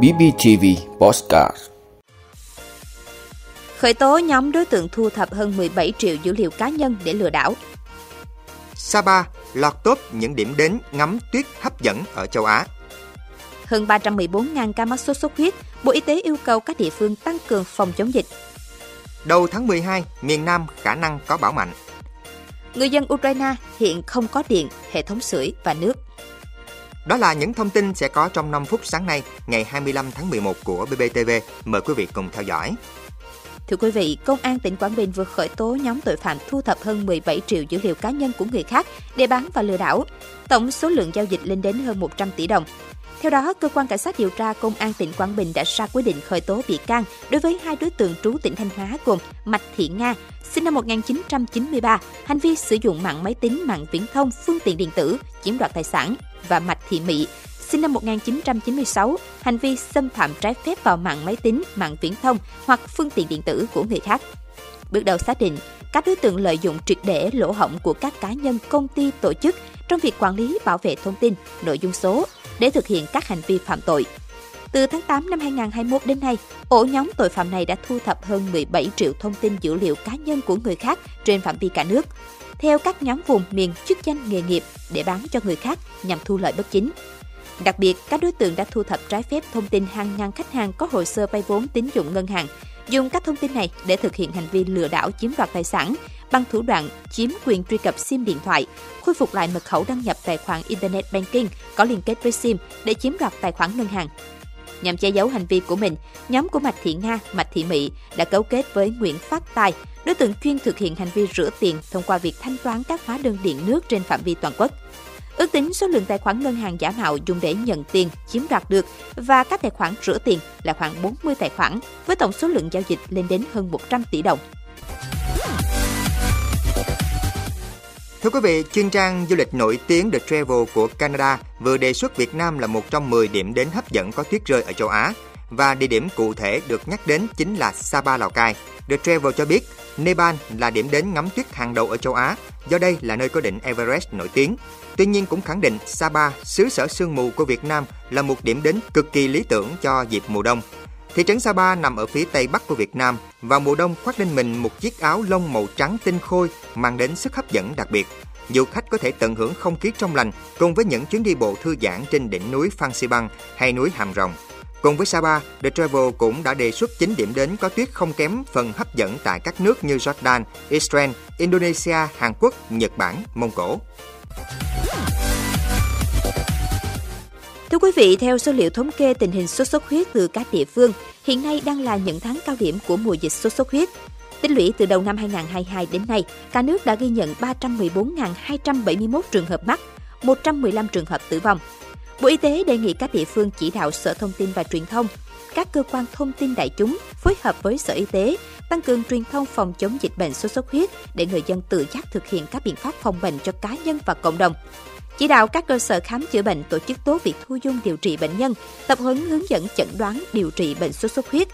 BBTV Postcard Khởi tố nhóm đối tượng thu thập hơn 17 triệu dữ liệu cá nhân để lừa đảo. Sapa lọt top những điểm đến ngắm tuyết hấp dẫn ở châu Á. Hơn 314.000 ca mắc sốt xuất huyết, Bộ Y tế yêu cầu các địa phương tăng cường phòng chống dịch. Đầu tháng 12, miền Nam khả năng có bão mạnh. Người dân Ukraine hiện không có điện, hệ thống sưởi và nước. Đó là những thông tin sẽ có trong 5 phút sáng nay, ngày 25 tháng 11 của BBTV. Mời quý vị cùng theo dõi. Thưa quý vị, Công an tỉnh Quảng Bình vừa khởi tố nhóm tội phạm thu thập hơn 17 triệu dữ liệu cá nhân của người khác để bán và lừa đảo. Tổng số lượng giao dịch lên đến hơn 100 tỷ đồng. Theo đó, cơ quan cảnh sát điều tra công an tỉnh Quảng Bình đã ra quyết định khởi tố bị can đối với hai đối tượng trú tỉnh Thanh Hóa gồm Mạch Thị Nga, sinh năm 1993, hành vi sử dụng mạng máy tính, mạng viễn thông, phương tiện điện tử chiếm đoạt tài sản và Mạch Thị Mỹ, sinh năm 1996, hành vi xâm phạm trái phép vào mạng máy tính, mạng viễn thông hoặc phương tiện điện tử của người khác. Bước đầu xác định, các đối tượng lợi dụng triệt để lỗ hổng của các cá nhân, công ty, tổ chức trong việc quản lý bảo vệ thông tin, nội dung số để thực hiện các hành vi phạm tội. Từ tháng 8 năm 2021 đến nay, ổ nhóm tội phạm này đã thu thập hơn 17 triệu thông tin dữ liệu cá nhân của người khác trên phạm vi cả nước, theo các nhóm vùng miền chức danh nghề nghiệp để bán cho người khác nhằm thu lợi bất chính. Đặc biệt, các đối tượng đã thu thập trái phép thông tin hàng ngàn khách hàng có hồ sơ vay vốn tín dụng ngân hàng, dùng các thông tin này để thực hiện hành vi lừa đảo chiếm đoạt tài sản bằng thủ đoạn chiếm quyền truy cập SIM điện thoại, khôi phục lại mật khẩu đăng nhập tài khoản Internet Banking có liên kết với SIM để chiếm đoạt tài khoản ngân hàng. Nhằm che giấu hành vi của mình, nhóm của Mạch Thị Nga, Mạch Thị Mỹ đã cấu kết với Nguyễn Phát Tài, đối tượng chuyên thực hiện hành vi rửa tiền thông qua việc thanh toán các hóa đơn điện nước trên phạm vi toàn quốc. Ước tính số lượng tài khoản ngân hàng giả mạo dùng để nhận tiền chiếm đoạt được và các tài khoản rửa tiền là khoảng 40 tài khoản, với tổng số lượng giao dịch lên đến hơn 100 tỷ đồng. Thưa quý vị, chuyên trang du lịch nổi tiếng The Travel của Canada vừa đề xuất Việt Nam là một trong 10 điểm đến hấp dẫn có tuyết rơi ở châu Á và địa điểm cụ thể được nhắc đến chính là Sapa Lào Cai. The Travel cho biết Nepal là điểm đến ngắm tuyết hàng đầu ở châu Á, do đây là nơi có đỉnh Everest nổi tiếng. Tuy nhiên cũng khẳng định Sapa, xứ sở sương mù của Việt Nam là một điểm đến cực kỳ lý tưởng cho dịp mùa đông. Thị trấn Sapa nằm ở phía tây bắc của Việt Nam và mùa đông khoác lên mình một chiếc áo lông màu trắng tinh khôi mang đến sức hấp dẫn đặc biệt. Du khách có thể tận hưởng không khí trong lành cùng với những chuyến đi bộ thư giãn trên đỉnh núi Phan Xi Băng hay núi Hàm Rồng. Cùng với Sapa, The Travel cũng đã đề xuất 9 điểm đến có tuyết không kém phần hấp dẫn tại các nước như Jordan, Israel, Indonesia, Hàn Quốc, Nhật Bản, Mông Cổ. Thưa quý vị, theo số liệu thống kê tình hình sốt xuất huyết từ các địa phương, hiện nay đang là những tháng cao điểm của mùa dịch sốt xuất huyết. Tính lũy từ đầu năm 2022 đến nay, cả nước đã ghi nhận 314.271 trường hợp mắc, 115 trường hợp tử vong. Bộ Y tế đề nghị các địa phương chỉ đạo Sở Thông tin và Truyền thông, các cơ quan thông tin đại chúng phối hợp với Sở Y tế tăng cường truyền thông phòng chống dịch bệnh sốt xuất huyết để người dân tự giác thực hiện các biện pháp phòng bệnh cho cá nhân và cộng đồng. Chỉ đạo các cơ sở khám chữa bệnh tổ chức tốt việc thu dung điều trị bệnh nhân, tập huấn hướng dẫn chẩn đoán điều trị bệnh sốt xuất huyết,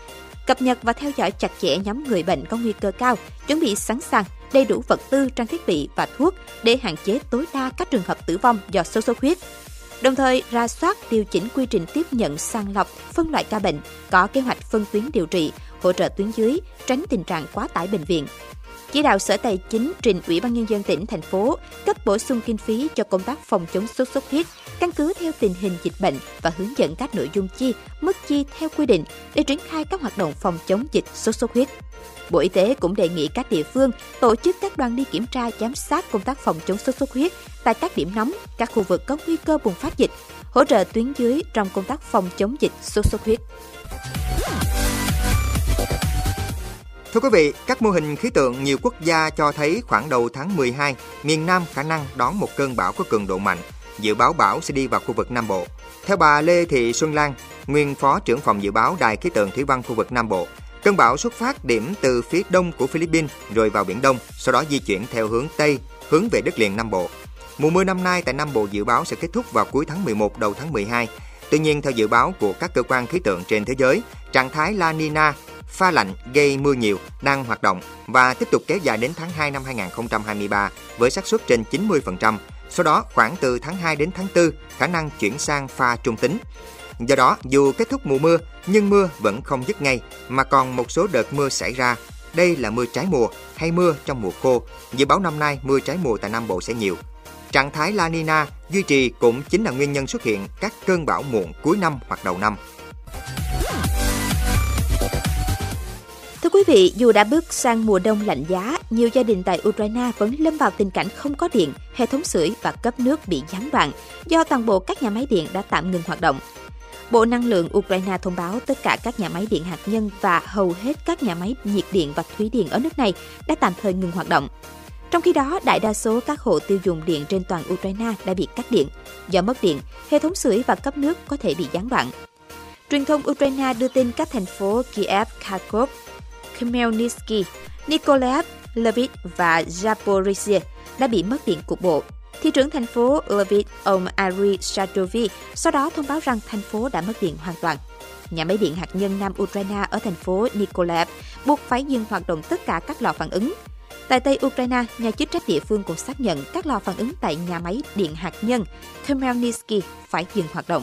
cập nhật và theo dõi chặt chẽ nhóm người bệnh có nguy cơ cao, chuẩn bị sẵn sàng đầy đủ vật tư, trang thiết bị và thuốc để hạn chế tối đa các trường hợp tử vong do sốt xuất huyết. Đồng thời, ra soát điều chỉnh quy trình tiếp nhận sàng lọc, phân loại ca bệnh, có kế hoạch phân tuyến điều trị, hỗ trợ tuyến dưới, tránh tình trạng quá tải bệnh viện. Chỉ đạo Sở Tài chính trình Ủy ban Nhân dân tỉnh, thành phố cấp bổ sung kinh phí cho công tác phòng chống sốt xuất huyết, căn cứ theo tình hình dịch bệnh và hướng dẫn các nội dung chi, mức chi theo quy định để triển khai các hoạt động phòng chống dịch sốt xuất huyết. Bộ Y tế cũng đề nghị các địa phương tổ chức các đoàn đi kiểm tra giám sát công tác phòng chống sốt xuất huyết tại các điểm nóng, các khu vực có nguy cơ bùng phát dịch, hỗ trợ tuyến dưới trong công tác phòng chống dịch sốt xuất huyết. Thưa quý vị, các mô hình khí tượng nhiều quốc gia cho thấy khoảng đầu tháng 12, miền Nam khả năng đón một cơn bão có cường độ mạnh. Dự báo bão sẽ đi vào khu vực Nam Bộ. Theo bà Lê Thị Xuân Lan, nguyên phó trưởng phòng dự báo Đài khí tượng thủy văn khu vực Nam Bộ, cơn bão xuất phát điểm từ phía đông của Philippines rồi vào biển Đông, sau đó di chuyển theo hướng Tây, hướng về đất liền Nam Bộ. Mùa mưa năm nay tại Nam Bộ dự báo sẽ kết thúc vào cuối tháng 11 đầu tháng 12. Tuy nhiên, theo dự báo của các cơ quan khí tượng trên thế giới, trạng thái La Nina pha lạnh gây mưa nhiều đang hoạt động và tiếp tục kéo dài đến tháng 2 năm 2023 với xác suất trên 90%. Sau đó, khoảng từ tháng 2 đến tháng 4, khả năng chuyển sang pha trung tính. Do đó, dù kết thúc mùa mưa, nhưng mưa vẫn không dứt ngay, mà còn một số đợt mưa xảy ra. Đây là mưa trái mùa hay mưa trong mùa khô. Dự báo năm nay mưa trái mùa tại Nam Bộ sẽ nhiều. Trạng thái La Nina duy trì cũng chính là nguyên nhân xuất hiện các cơn bão muộn cuối năm hoặc đầu năm. Thưa quý vị, dù đã bước sang mùa đông lạnh giá, nhiều gia đình tại Ukraine vẫn lâm vào tình cảnh không có điện, hệ thống sưởi và cấp nước bị gián đoạn do toàn bộ các nhà máy điện đã tạm ngừng hoạt động. Bộ Năng lượng Ukraine thông báo tất cả các nhà máy điện hạt nhân và hầu hết các nhà máy nhiệt điện và thủy điện ở nước này đã tạm thời ngừng hoạt động. Trong khi đó, đại đa số các hộ tiêu dùng điện trên toàn Ukraine đã bị cắt điện. Do mất điện, hệ thống sưởi và cấp nước có thể bị gián đoạn. Truyền thông Ukraine đưa tin các thành phố Kiev, Kharkov, Khmelnytsky, Nikolaev, Lviv và Zaporizhia đã bị mất điện cục bộ. Thị trưởng thành phố Lviv, ông Ari Shadovi, sau đó thông báo rằng thành phố đã mất điện hoàn toàn. Nhà máy điện hạt nhân Nam Ukraine ở thành phố Nikolaev buộc phải dừng hoạt động tất cả các lò phản ứng. Tại Tây Ukraine, nhà chức trách địa phương cũng xác nhận các lò phản ứng tại nhà máy điện hạt nhân Khmelnytsky phải dừng hoạt động.